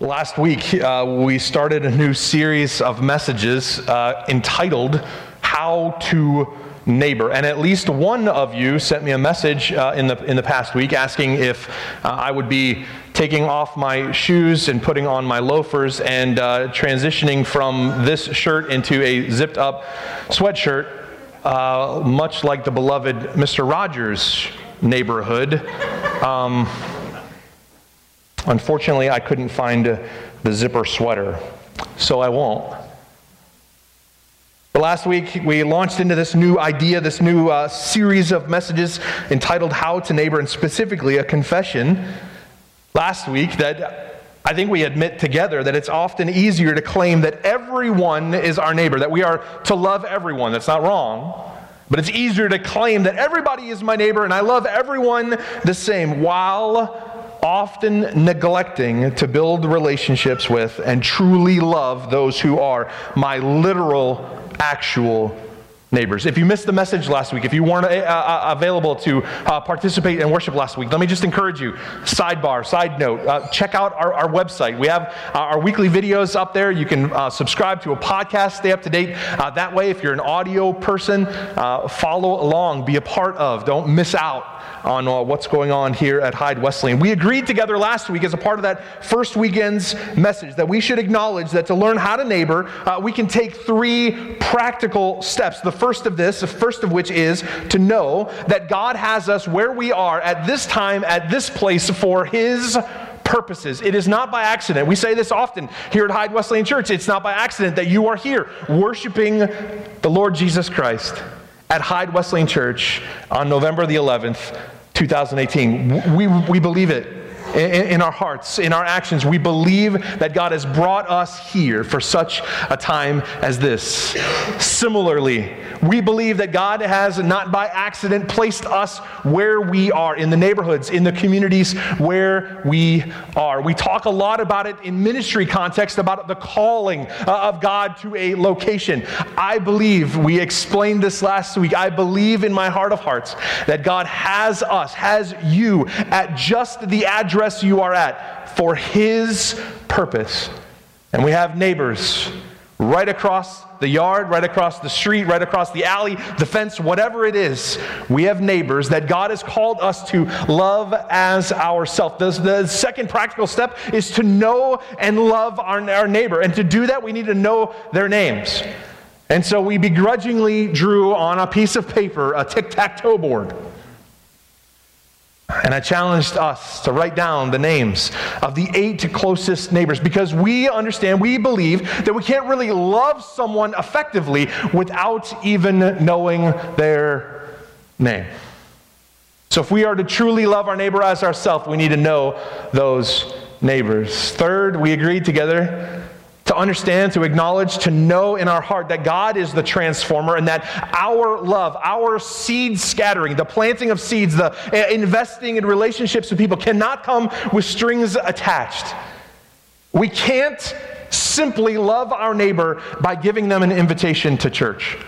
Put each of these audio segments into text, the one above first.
Last week, uh, we started a new series of messages uh, entitled How to Neighbor. And at least one of you sent me a message uh, in, the, in the past week asking if uh, I would be taking off my shoes and putting on my loafers and uh, transitioning from this shirt into a zipped up sweatshirt, uh, much like the beloved Mr. Rogers neighborhood. Um, Unfortunately, I couldn't find the zipper sweater, so I won't. But last week, we launched into this new idea, this new uh, series of messages entitled How to Neighbor, and specifically a confession last week that I think we admit together that it's often easier to claim that everyone is our neighbor, that we are to love everyone. That's not wrong. But it's easier to claim that everybody is my neighbor and I love everyone the same while often neglecting to build relationships with and truly love those who are my literal, actual neighbors. If you missed the message last week, if you weren't uh, uh, available to uh, participate in worship last week, let me just encourage you. Sidebar, side note, uh, check out our, our, website. We have uh, our weekly videos up there. You can uh, subscribe to a podcast, stay up to date. that way, if you're an audio person, follow along, be a part of, don't miss out on uh, what's going on here at Hyde Wesleyan. We agreed together last week as a part of that first weekend's message that we should acknowledge that to learn how to neighbor, uh, we can take three practical steps. The first of this, the first of which is to know that God has us where we are at this time, at this place for His purposes. It is not by accident. We say this often here at Hyde Wesleyan Church. It's not by accident that you are here worshiping the Lord Jesus Christ at Hyde Wesleyan Church on November the 11th, 2018. We, we believe it in, in, our hearts, in our actions. We believe that God has brought us here for such a time as this. Similarly, we believe that God has not by accident placed us where we are, in the neighborhoods, in the communities where we are. We talk a lot about it in ministry context, about the calling uh, of God to a location. I believe, we explained this last week, I believe in my heart of hearts that God has us, has you at just the address you are at for His purpose. And we have neighbors right across the yard, right across the street, right across the alley, the fence, whatever it is, we have neighbors that God has called us to love as ourselves. The, the second practical step is to know and love our, our neighbor. And to do that, we need to know their names. And so we begrudgingly drew on a piece of paper a tic tac toe board. And I challenged us to write down the names of the eight closest neighbors because we understand, we believe that we can't really love someone effectively without even knowing their name. So if we are to truly love our neighbor as ourselves, we need to know those neighbors. Third, we agreed together to understand, to acknowledge, to know in our heart that God is the transformer and that our love, our seed scattering, the planting of seeds, the uh, investing in relationships with people cannot come with strings attached. We can't simply love our neighbor by giving them an invitation to church.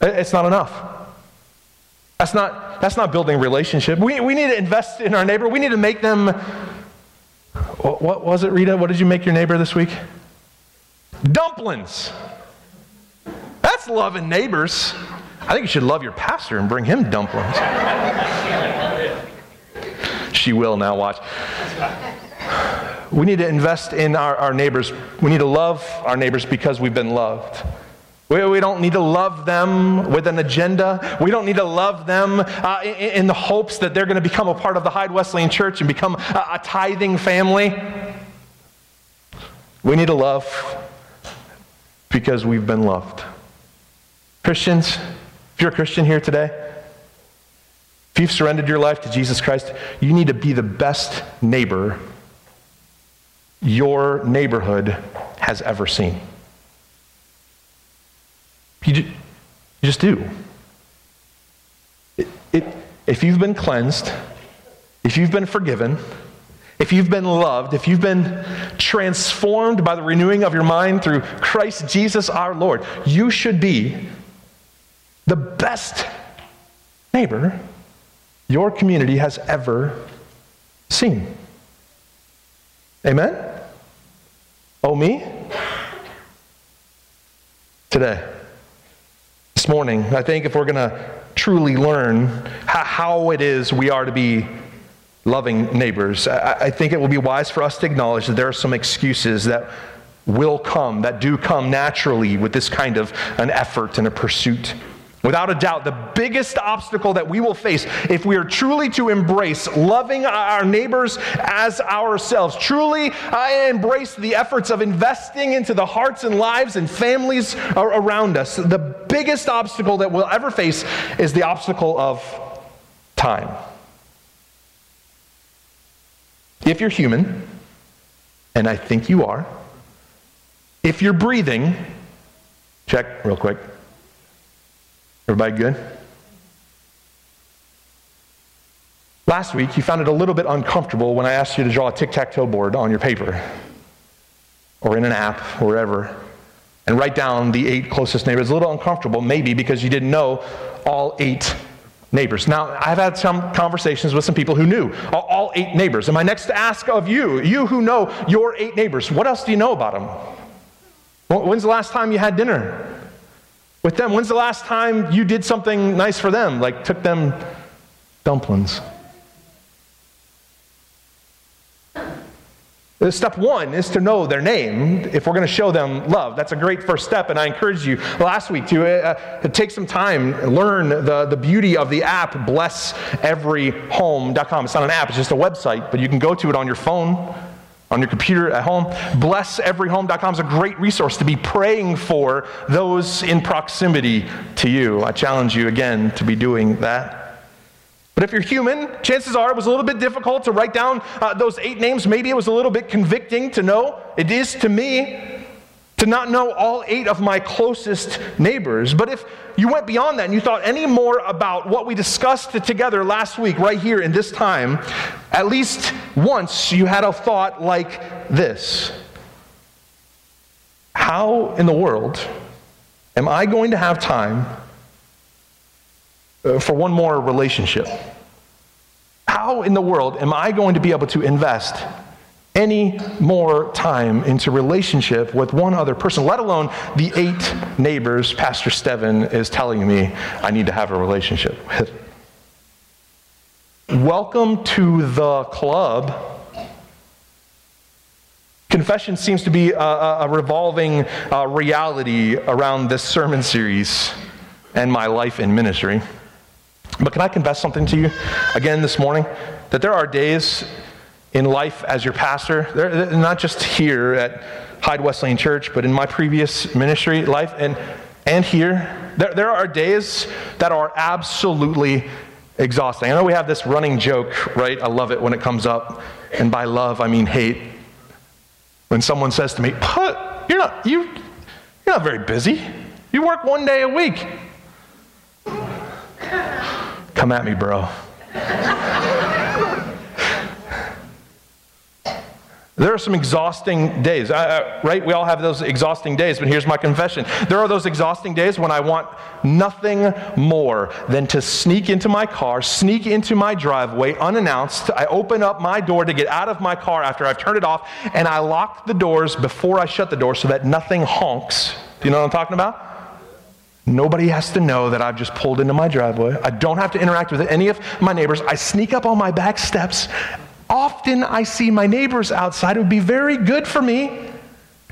It's not enough. That's not, that's not building relationship. We, we need to invest in our neighbor. We need to make them what, what was it, Rita? What did you make your neighbor this week? Dumplings. That's loving neighbors. I think you should love your pastor and bring him dumplings. she will now, watch. We need to invest in our, our neighbors. We need to love our neighbors because we've been loved. We, we don't need to love them with an agenda. We don't need to love them uh, in, in, the hopes that they're going to become a part of the Hyde Wesleyan Church and become a, a tithing family. We need to love because we've been loved. Christians, if you're a Christian here today, if you've surrendered your life to Jesus Christ, you need to be the best neighbor your neighborhood has ever seen. You, you just do. It, it, if you've been cleansed, if you've been forgiven, if you've been loved, if you've been transformed by the renewing of your mind through Christ Jesus our Lord, you should be the best neighbor your community has ever seen. Amen? Oh, me? Today. This morning, I think if we're going to truly learn how it is we are to be loving neighbors, I think it will be wise for us to acknowledge that there are some excuses that will come, that do come naturally with this kind of an effort and a pursuit. Without a doubt, the biggest obstacle that we will face if we are truly to embrace loving our neighbors as ourselves, truly uh, embrace the efforts of investing into the hearts and lives and families around us, the biggest obstacle that we'll ever face is the obstacle of time. If you're human, and I think you are, if you're breathing, check real quick. Everybody good? Last week, you found it a little bit uncomfortable when I asked you to draw a tic tac toe board on your paper or in an app, or wherever, and write down the eight closest neighbors. a little uncomfortable, maybe because you didn't know all eight neighbors. Now, I've had some conversations with some people who knew all eight neighbors. And my next ask of you, you who know your eight neighbors, what else do you know about them? When's the last time you had dinner with them? When's the last time you did something nice for them, like took them dumplings? Step one is to know their name if we're going to show them love. That's a great first step, and I encourage you last week to, uh, to take some time, learn the, the beauty of the app, blesseveryhome.com. It's not an app, it's just a website, but you can go to it on your phone on your computer at home. BlessEveryHome.com is a great resource to be praying for those in proximity to you. I challenge you again to be doing that. But if you're human, chances are it was a little bit difficult to write down uh, those eight names. Maybe it was a little bit convicting to know. It is to me to not know all eight of my closest neighbors. But if you went beyond that and you thought any more about what we discussed together last week, right here in this time, at least once you had a thought like this How in the world am I going to have time uh, for one more relationship? How in the world am I going to be able to invest any more time into relationship with one other person, let alone the eight neighbors Pastor Steven is telling me I need to have a relationship with. Welcome to the club. Confession seems to be a, a revolving uh, reality around this sermon series and my life in ministry. But can I confess something to you again this morning? That there are days in life as your pastor, they're, not just here at Hyde Wesleyan Church, but in my previous ministry life and, and here, there, there are days that are absolutely exhausting. I know we have this running joke, right? I love it when it comes up. And by love, I mean hate. When someone says to me, you're not, you, you're not very busy. You work one day a week. Come at me, bro. There are some exhausting days, right? We all have those exhausting days, but here's my confession. There are those exhausting days when I want nothing more than to sneak into my car, sneak into my driveway unannounced. I open up my door to get out of my car after I've turned it off, and I lock the doors before I shut the door so that nothing honks. Do you know what I'm talking about? Nobody has to know that I've just pulled into my driveway. I don't have to interact with any of my neighbors. I sneak up on my back steps often I see my neighbors outside. It would be very good for me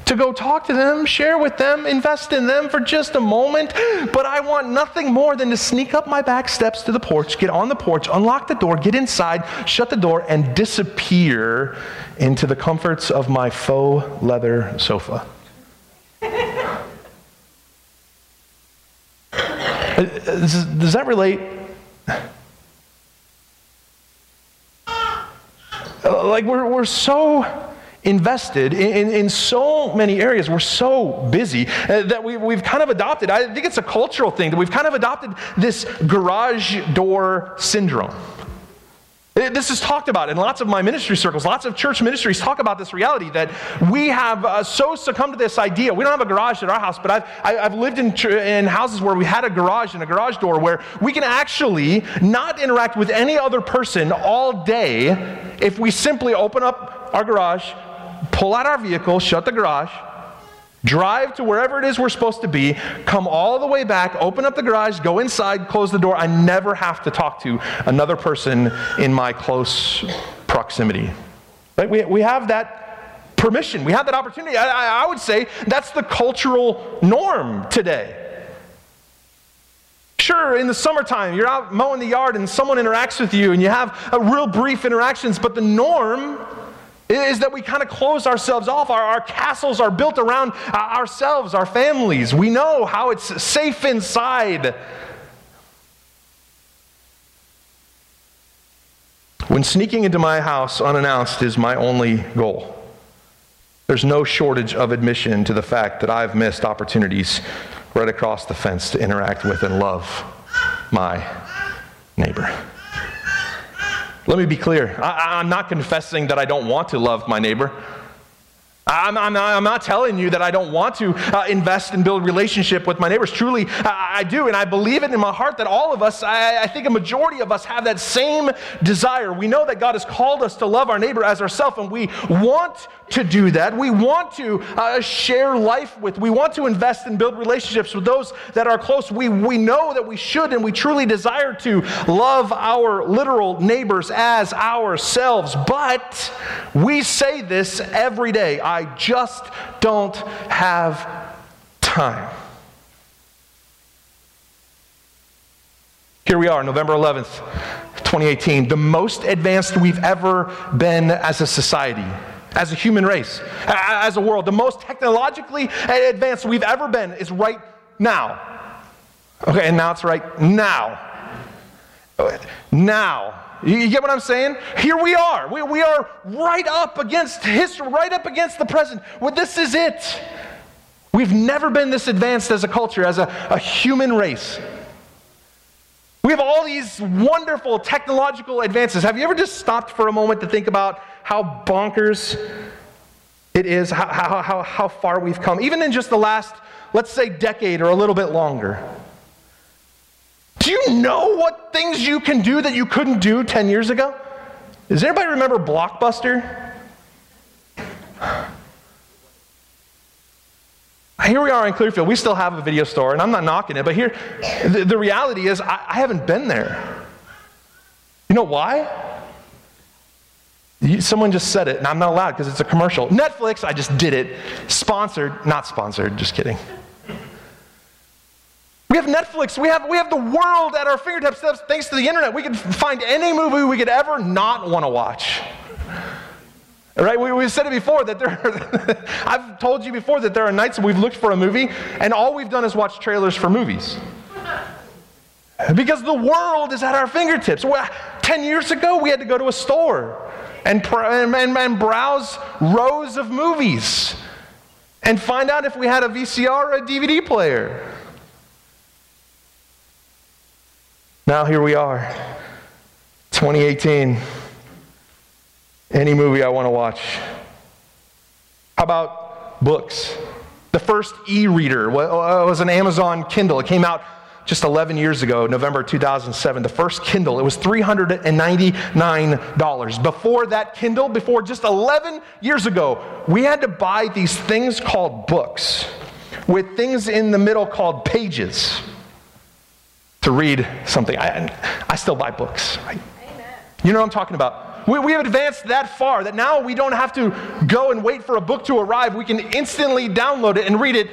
to go talk to them, share with them, invest in them for just a moment. But I want nothing more than to sneak up my back steps to the porch, get on the porch, unlock the door, get inside, shut the door, and disappear into the comforts of my faux leather sofa. Uh, uh, does that relate? Like we're, we're so invested in, in, in, so many areas. We're so busy uh, that we, we've kind of adopted, I think it's a cultural thing, that we've kind of adopted this garage door syndrome. This is talked about in lots of my ministry circles. Lots of church ministries talk about this reality that we have uh, so succumbed to this idea. We don't have a garage at our house, but I've, I've lived in, in houses where we had a garage and a garage door where we can actually not interact with any other person all day if we simply open up our garage, pull out our vehicle, shut the garage, drive to wherever it is we're supposed to be, come all the way back, open up the garage, go inside, close the door. I never have to talk to another person in my close proximity. Right? We, we have that permission, we have that opportunity. I, I would say that's the cultural norm today. Sure, in the summertime, you're out mowing the yard and someone interacts with you and you have a real brief interactions, but the norm is that we kind of close ourselves off. Our, our castles are built around uh, ourselves, our families. We know how it's safe inside. When sneaking into my house unannounced is my only goal, there's no shortage of admission to the fact that I've missed opportunities right across the fence to interact with and love my neighbor. Let me be clear. I, am not confessing that I don't want to love my neighbor. I'm, I'm, I'm, not telling you that I don't want to uh, invest and build relationship with my neighbors. Truly, I, I, do, and I believe it in my heart that all of us, I, I, think a majority of us, have that same desire. We know that God has called us to love our neighbor as ourselves, and we want to do that. We want to uh, share life with. We want to invest and build relationships with those that are close. We, we know that we should, and we truly desire to love our literal neighbors as ourselves. But we say this every day. I just don't have time. Here we are, November 11th, 2018, the most advanced we've ever been as a society, as a human race, as a world. The most technologically advanced we've ever been is right now. Okay, and now it's right now. Now. You get what I'm saying? Here we are. We, we are right up against history, right up against the present. Well, this is it. We've never been this advanced as a culture, as a, a human race. We have all these wonderful technological advances. Have you ever just stopped for a moment to think about how bonkers it is, how, how, how, how far we've come, even in just the last, let's say, decade or a little bit longer? Do you know what things you can do that you couldn't do 10 years ago? Does anybody remember Blockbuster? Here we are in Clearfield. We still have a video store, and I'm not knocking it, but here, the, the reality is, I, I, haven't been there. You know why? someone just said it, and I'm not allowed because it's a commercial. Netflix, I just did it. Sponsored, not sponsored, just kidding. We have Netflix. We have, we have the world at our fingertips thanks to the internet. We can find any movie we could ever not want to watch. Right? We, we said it before that there, are, I've told you before that there are nights we've looked for a movie and all we've done is watch trailers for movies. Because the world is at our fingertips. Well, 10 years ago, we had to go to a store and, and, and browse rows of movies and find out if we had a VCR or a DVD player. Now here we are, 2018. Any movie I want to watch. How about books? The first e reader was an Amazon Kindle. It came out just 11 years ago, November 2007. The first Kindle, it was $399. Before that Kindle, before just 11 years ago, we had to buy these things called books with things in the middle called pages to read something. I, I still buy books. Right? You know what I'm talking about? We, we have advanced that far that now we don't have to go and wait for a book to arrive. We can instantly download it and read it.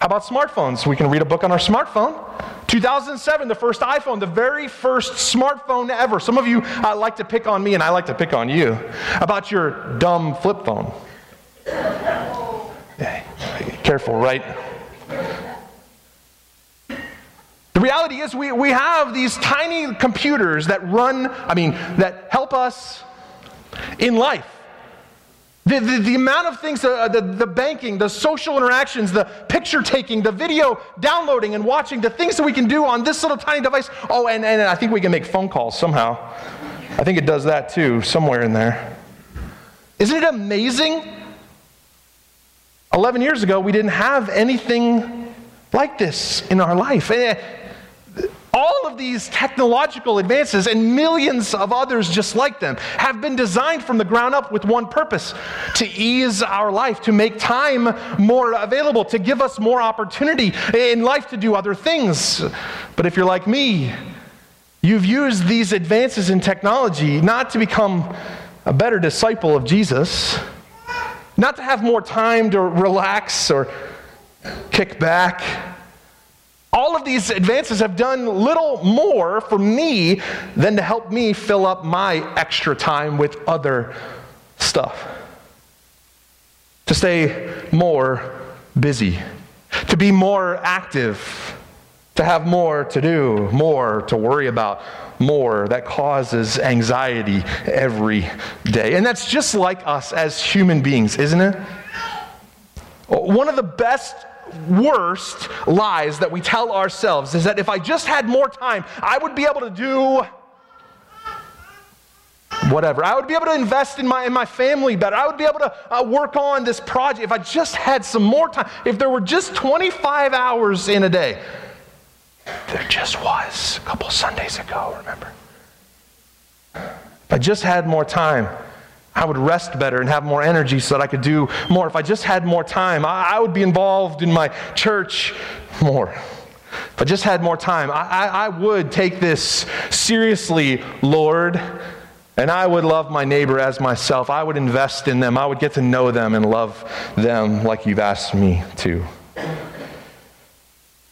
How about smartphones? We can read a book on our smartphone. 2007, the first iPhone, the very first smartphone ever. Some of you uh, like to pick on me, and I like to pick on you about your dumb flip phone. Careful, right? The reality is, we, we have these tiny computers that run, I mean, that help us in life. The, the, the amount of things, uh, the, the banking, the social interactions, the picture taking, the video downloading and watching, the things that we can do on this little tiny device. Oh, and, and I think we can make phone calls somehow. I think it does that too, somewhere in there. Isn't it amazing? 11 years ago, we didn't have anything like this in our life. All of these technological advances and millions of others just like them have been designed from the ground up with one purpose to ease our life, to make time more available, to give us more opportunity in life to do other things. But if you're like me, you've used these advances in technology not to become a better disciple of Jesus, not to have more time to relax or kick back. All of these advances have done little more for me than to help me fill up my extra time with other stuff. To stay more busy, to be more active, to have more to do, more to worry about, more that causes anxiety every day. And that's just like us as human beings, isn't it? One of the best worst lies that we tell ourselves is that if I just had more time, I would be able to do whatever. I would be able to invest in my, in my family better. I would be able to uh, work on this project if I just had some more time. If there were just 25 hours in a day. There just was a couple Sundays ago, remember? If I just had more time. I would rest better and have more energy so that I could do more. If I just had more time, I, I would be involved in my church more. If I just had more time, I, I, I would take this seriously, Lord, and I would love my neighbor as myself. I would invest in them. I would get to know them and love them like you've asked me to.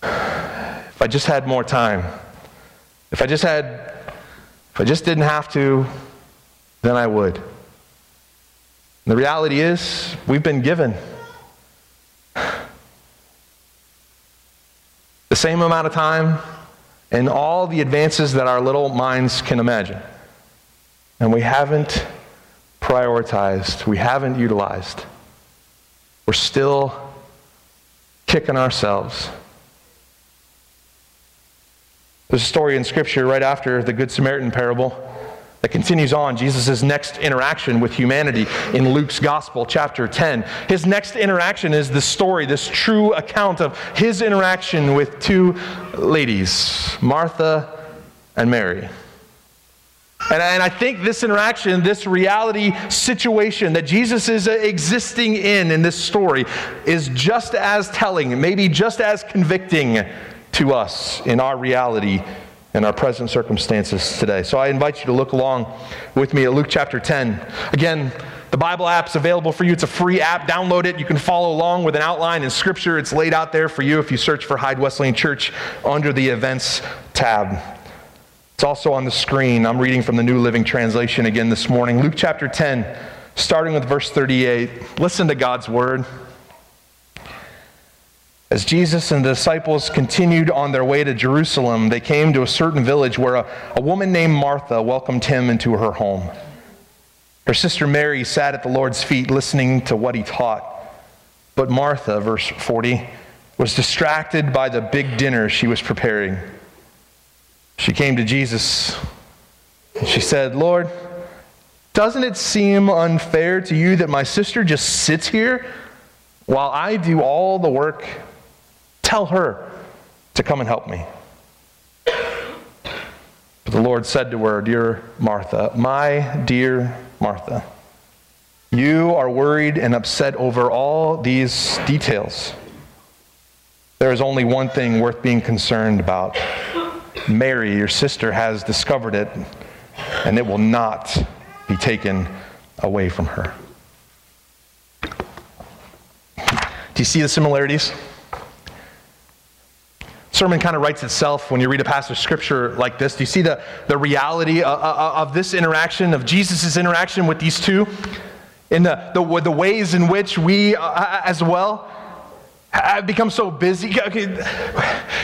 If I just had more time, if I just had, if I just didn't have to, then I would. The reality is, we've been given the same amount of time and all the advances that our little minds can imagine. And we haven't prioritized, we haven't utilized. We're still kicking ourselves. There's a story in Scripture right after the Good Samaritan parable that continues on Jesus' next interaction with humanity in Luke's Gospel, chapter 10. His next interaction is this story, this true account of his interaction with two ladies, Martha and Mary. And, and I think this interaction, this reality situation that Jesus is uh, existing in in this story, is just as telling, maybe just as convicting to us in our reality in our present circumstances today. So I invite you to look along with me at Luke chapter 10. Again, the Bible app's available for you. It's a free app. Download it. You can follow along with an outline in Scripture. It's laid out there for you if you search for Hyde Wesleyan Church under the Events tab. It's also on the screen. I'm reading from the New Living Translation again this morning. Luke chapter 10, starting with verse 38. Listen to God's word. As Jesus and the disciples continued on their way to Jerusalem, they came to a certain village where a, a woman named Martha welcomed him into her home. Her sister Mary sat at the Lord's feet listening to what he taught. But Martha, verse 40, was distracted by the big dinner she was preparing. She came to Jesus and she said, Lord, doesn't it seem unfair to you that my sister just sits here while I do all the work? Tell her to come and help me. But the Lord said to her, Dear Martha, my dear Martha, you are worried and upset over all these details. There is only one thing worth being concerned about. Mary, your sister, has discovered it, and it will not be taken away from her. Do you see the similarities? Sermon kind of writes itself when you read a passage of scripture like this. Do you see the, the reality of, uh, uh, of this interaction, of Jesus' interaction with these two? In the, the, the ways in which we, uh, as well, have become so busy. Okay,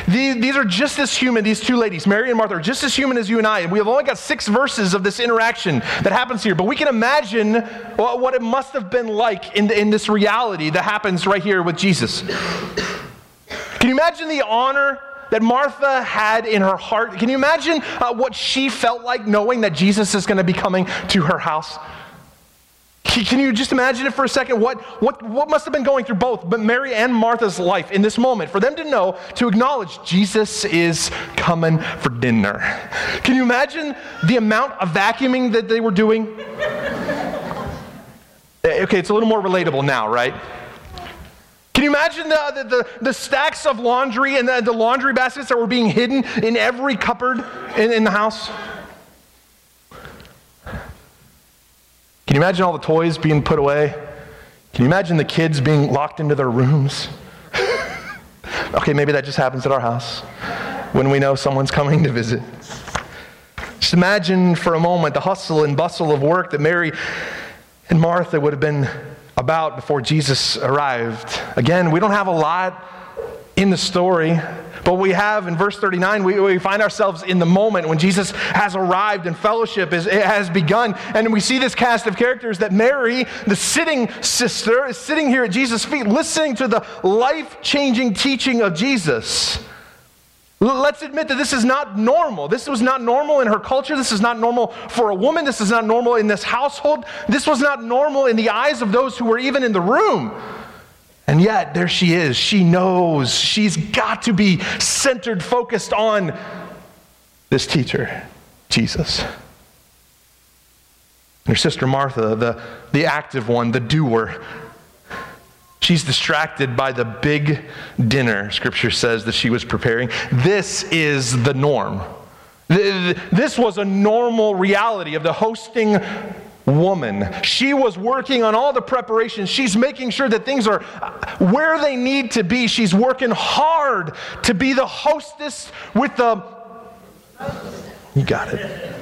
these, these are just as human, these two ladies, Mary and Martha, are just as human as you and I. And we have only got six verses of this interaction that happens here. But we can imagine what it must have been like in, in this reality that happens right here with Jesus. Can you imagine the honor that Martha had in her heart? Can you imagine uh, what she felt like knowing that Jesus is going to be coming to her house? Can you just imagine it for a second? What, what, what must have been going through both but Mary and Martha's life in this moment for them to know, to acknowledge Jesus is coming for dinner? Can you imagine the amount of vacuuming that they were doing? Eh, okay, it's a little more relatable now, right? Can you imagine the, the, the, the stacks of laundry and the, the, laundry baskets that were being hidden in every cupboard in, in the house? Can you imagine all the toys being put away? Can you imagine the kids being locked into their rooms? okay, maybe that just happens at our house when we know someone's coming to visit. Just imagine for a moment the hustle and bustle of work that Mary and Martha would have been about before Jesus arrived. Again, we don't have a lot in the story. But we have in verse 39, we, we find ourselves in the moment when Jesus has arrived and fellowship is, has begun. And we see this cast of characters that Mary, the sitting sister, is sitting here at Jesus' feet, listening to the life changing teaching of Jesus. Let's admit that this is not normal. This was not normal in her culture. This is not normal for a woman. This is not normal in this household. This was not normal in the eyes of those who were even in the room. And yet, there she is. She knows she's got to be centered, focused on this teacher, Jesus. Her sister Martha, the, the active one, the doer, She's distracted by the big dinner, scripture says, that she was preparing. This is the norm. This was a normal reality of the hosting woman. She was working on all the preparations. She's making sure that things are uh, where they need to be. She's working hard to be the hostess with the. You got it.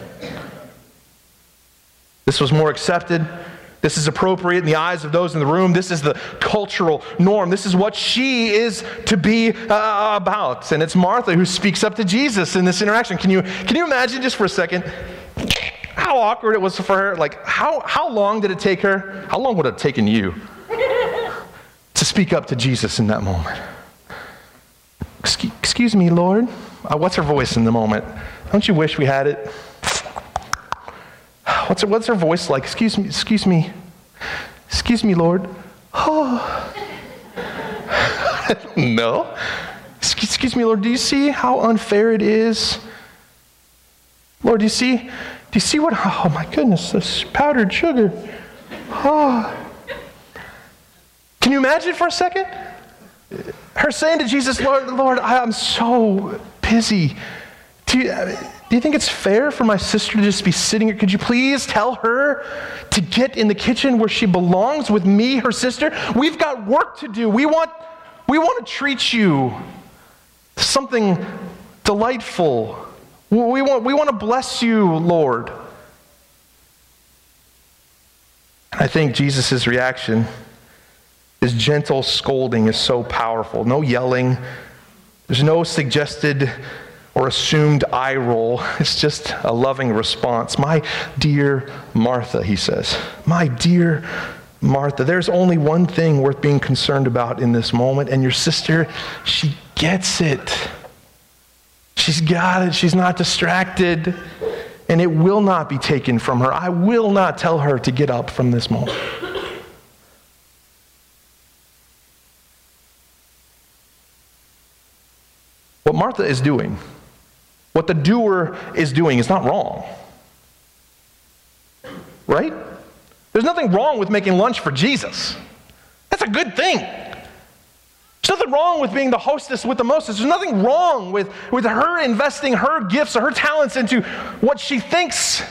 This was more accepted. This is appropriate in the eyes of those in the room. This is the cultural norm. This is what she is to be uh, about. And it's Martha who speaks up to Jesus in this interaction. Can you, can you imagine just for a second? how awkward it was for her. Like, how, how long did it take her? How long would it have taken you to speak up to Jesus in that moment? Excuse, excuse me, Lord. Uh, what's her voice in the moment? Don't you wish we had it? What's her, what's her voice like? Excuse me, excuse me. Excuse me, Lord. Oh. no. Excuse, me, Lord. Do you see how unfair it is? Lord, do you see do you see what? Oh my goodness, this powdered sugar. Oh. Can you imagine for a second? Her saying to Jesus, Lord, Lord, I'm so busy. Do you, do you think it's fair for my sister to just be sitting here? Could you please tell her to get in the kitchen where she belongs with me, her sister? We've got work to do. We want, we want to treat you something delightful. We want, we want to bless you, Lord. I think Jesus' reaction, his gentle scolding, is so powerful. No yelling, there's no suggested or assumed eye roll. It's just a loving response. My dear Martha, he says, my dear Martha, there's only one thing worth being concerned about in this moment, and your sister, she gets it. She's got it. She's not distracted. And it will not be taken from her. I will not tell her to get up from this moment. What Martha is doing, what the doer is doing, is not wrong. Right? There's nothing wrong with making lunch for Jesus. That's a good thing. There's nothing wrong with being the hostess with the mostest. There's nothing wrong with, with her investing her gifts or her talents into what she thinks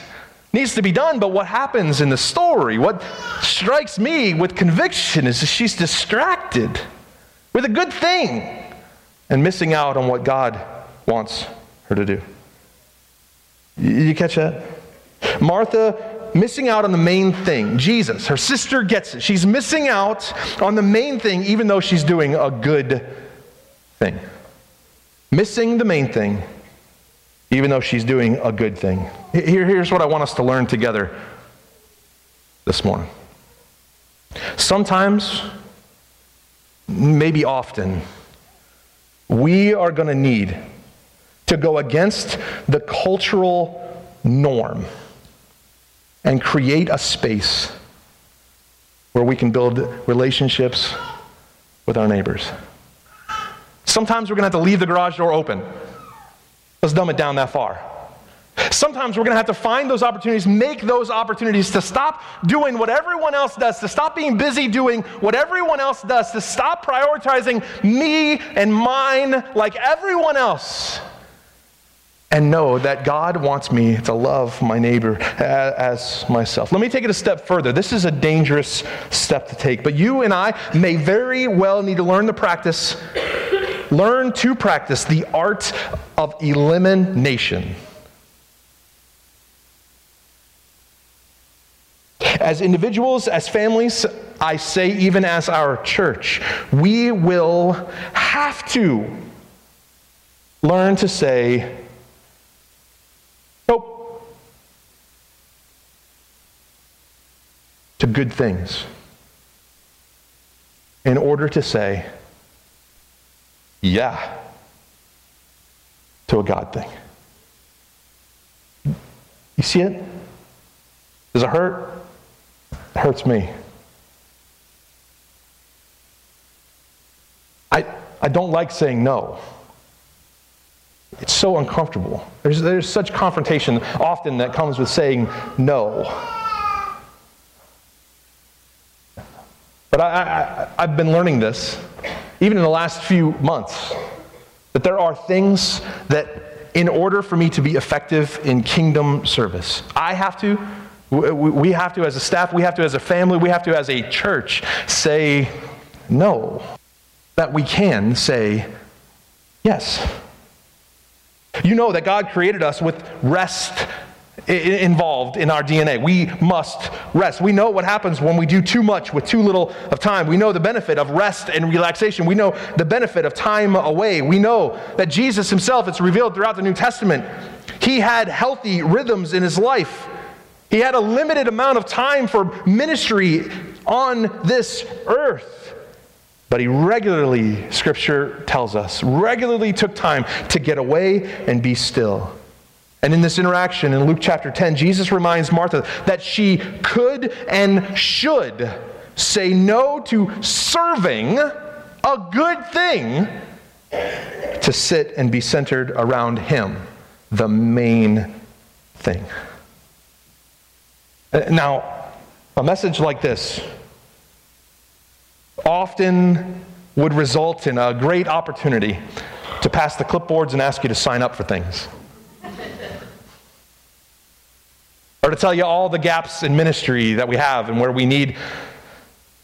needs to be done. But what happens in the story, what strikes me with conviction, is that she's distracted with a good thing and missing out on what God wants to do. You catch that? Martha missing out on the main thing. Jesus, her sister gets it. She's missing out on the main thing, even though she's doing a good thing. Missing the main thing, even though she's doing a good thing. Here, here's what I want us to learn together this morning. Sometimes, maybe often, we are going to need to go against the cultural norm and create a space where we can build relationships with our neighbors. Sometimes we're going to have to leave the garage door open. Let's dumb it down that far. Sometimes we're going to have to find those opportunities, make those opportunities to stop doing what everyone else does, to stop being busy doing what everyone else does, to stop prioritizing me and mine like everyone else, and know that God wants me to love my neighbor as myself. Let me take it a step further. This is a dangerous step to take, but you and I may very well need to learn the practice, learn to practice the art of elimination. As individuals, as families, I say even as our church, we will have to learn to say, to good things in order to say, yeah, to a God thing. You see it? Does it hurt? It hurts me. I, I don't like saying no. It's so uncomfortable. There's, there's such confrontation often that comes with saying no. But I, I, I've been learning this, even in the last few months, that there are things that, in order for me to be effective in kingdom service, I have to we have to, as a staff, we have to, as a family, we have to, as a church, say no. That we can say yes. You know that God created us with rest involved in our DNA. We must rest. We know what happens when we do too much with too little of time. We know the benefit of rest and relaxation. We know the benefit of time away. We know that Jesus himself, it's revealed throughout the New Testament, he had healthy rhythms in his life. He had a limited amount of time for ministry on this earth. But he regularly, scripture tells us, regularly took time to get away and be still. And in this interaction in Luke chapter 10, Jesus reminds Martha that she could and should say no to serving a good thing to sit and be centered around him, the main thing. Uh, now, a message like this often would result in a great opportunity to pass the clipboards and ask you to sign up for things. Or to tell you all the gaps in ministry that we have and where we need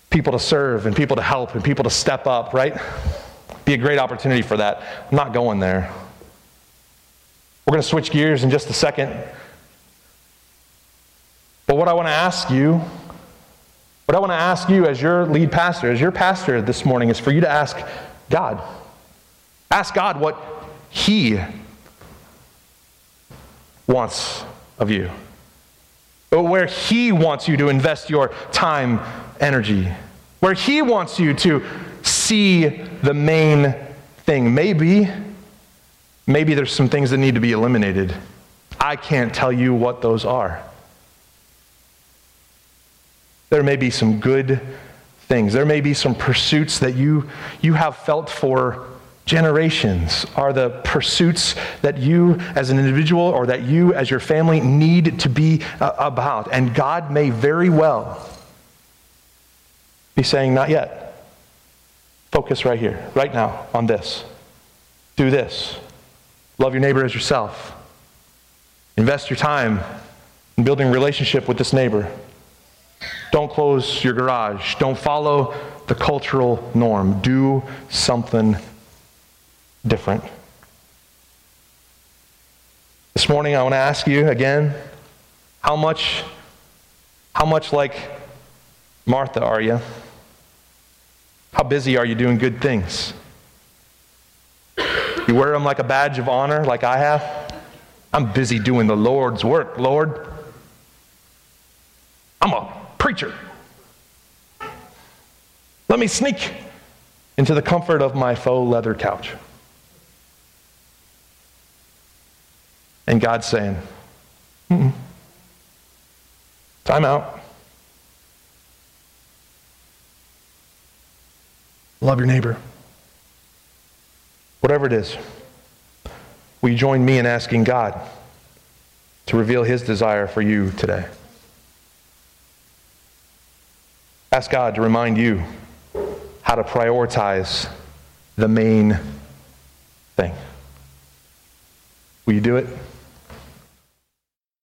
people to serve and people to help and people to step up, right? Be a great opportunity for that. I'm not going there. We're going to switch gears in just a second. But what I want to ask you, what I want to ask you as your lead pastor, as your pastor this morning, is for you to ask God. Ask God what He wants of you. Where He wants you to invest your time, energy. Where He wants you to see the main thing. Maybe, maybe there's some things that need to be eliminated. I can't tell you what those are. There may be some good things. There may be some pursuits that you, you have felt for generations are the pursuits that you as an individual or that you as your family need to be uh, about. And God may very well be saying, Not yet. Focus right here, right now, on this. Do this. Love your neighbor as yourself. Invest your time in building relationship with this neighbor. Don't close your garage. Don't follow the cultural norm. Do something different. This morning, I want to ask you again how much, how much like Martha are you? How busy are you doing good things? You wear them like a badge of honor, like I have? I'm busy doing the Lord's work, Lord. I'm a preacher. Let me sneak into the comfort of my faux leather couch. And God's saying, Mm-mm. time out. Love your neighbor. Whatever it is, will you join me in asking God to reveal his desire for you today? Ask God to remind you how to prioritize the main thing. Will you do it?